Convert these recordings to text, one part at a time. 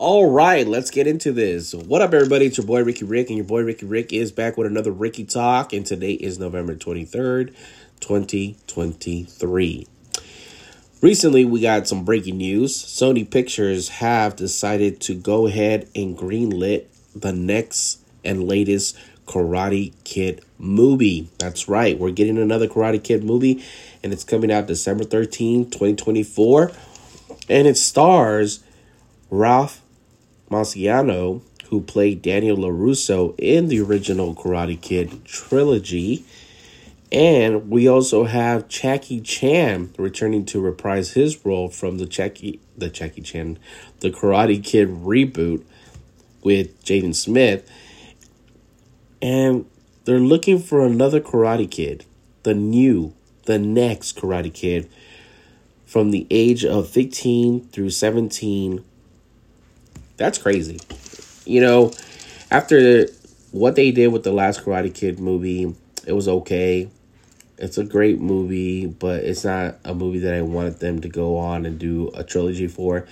All right, let's get into this. What up, everybody? It's your boy Ricky Rick, and your boy Ricky Rick is back with another Ricky Talk, and today is November 23rd, 2023. Recently, we got some breaking news. Sony Pictures have decided to go ahead and greenlit the next and latest Karate Kid movie. That's right, we're getting another Karate Kid movie, and it's coming out December 13, 2024. And it stars Ralph Macchiato, who played Daniel LaRusso in the original Karate Kid trilogy. And we also have Jackie Chan returning to reprise his role from the Jackie the Jackie Chan, the Karate Kid reboot with Jaden Smith. And they're looking for another Karate Kid, the new, the next Karate Kid from the age of 15 through 17 that's crazy. You know, after what they did with the last Karate Kid movie, it was okay. It's a great movie, but it's not a movie that I wanted them to go on and do a trilogy for.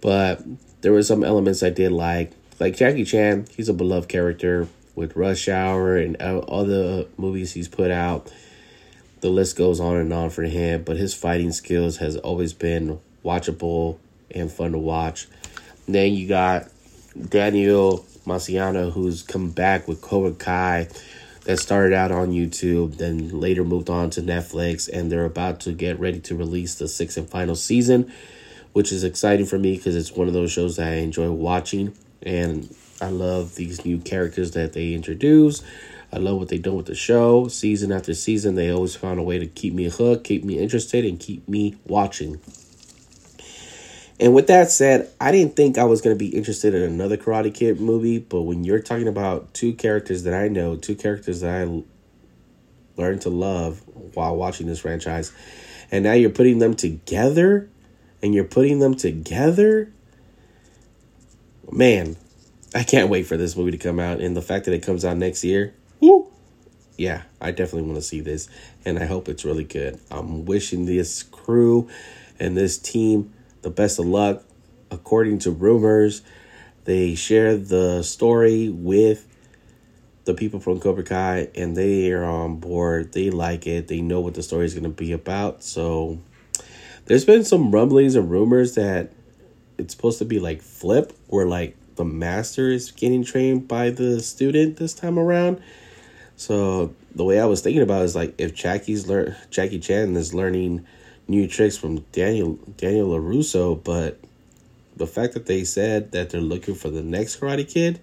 But there were some elements I did like. Like Jackie Chan, he's a beloved character with Rush Hour and all the movies he's put out. The list goes on and on for him, but his fighting skills has always been watchable and fun to watch. Then you got Daniel Macchiato, who's come back with Cobra Kai that started out on YouTube, then later moved on to Netflix, and they're about to get ready to release the sixth and final season, which is exciting for me because it's one of those shows that I enjoy watching, and I love these new characters that they introduce. I love what they do with the show. Season after season, they always found a way to keep me hooked, keep me interested, and keep me watching. And with that said, I didn't think I was going to be interested in another Karate Kid movie, but when you're talking about two characters that I know, two characters that I learned to love while watching this franchise, and now you're putting them together, and you're putting them together, man, I can't wait for this movie to come out. And the fact that it comes out next year, woo, yeah, I definitely want to see this, and I hope it's really good. I'm wishing this crew and this team the best of luck. According to rumors, they shared the story with the people from Cobra Kai and they are on board. They like it. They know what the story is going to be about. So there's been some rumblings and rumors that it's supposed to be like flip where like the master is getting trained by the student this time around. So the way I was thinking about it is like if Jackie's learn Jackie Chan is learning new tricks from Daniel Daniel LaRusso, but the fact that they said that they're looking for the next Karate Kid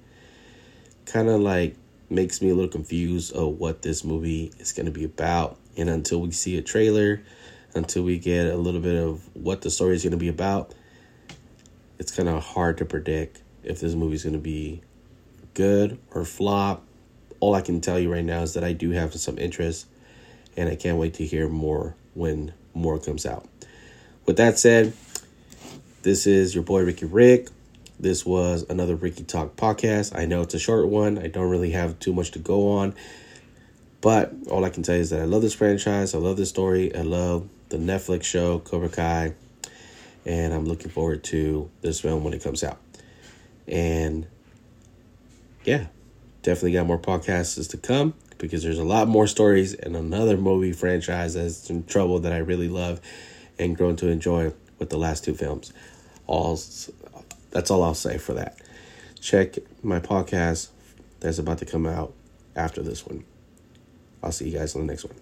kind of like makes me a little confused of what this movie is going to be about. And until we see a trailer, until we get a little bit of what the story is going to be about, it's kind of hard to predict if this movie is going to be good or flop. All I can tell you right now is that I do have some interest and I can't wait to hear more when more comes out. With that said, this is your boy Ricky Rick. This was another Ricky Talk podcast. I know it's a short one. I don't really have too much to go on. But all I can tell you is that I love this franchise. I love this story. I love the Netflix show, Cobra Kai. And I'm looking forward to this film when it comes out. And yeah, definitely got more podcasts to come because there's a lot more stories and another movie franchise that's in trouble that I really love and grown to enjoy with the last two films. All that's all I'll say for that. Check my podcast that's about to come out after this one. I'll see you guys on the next one.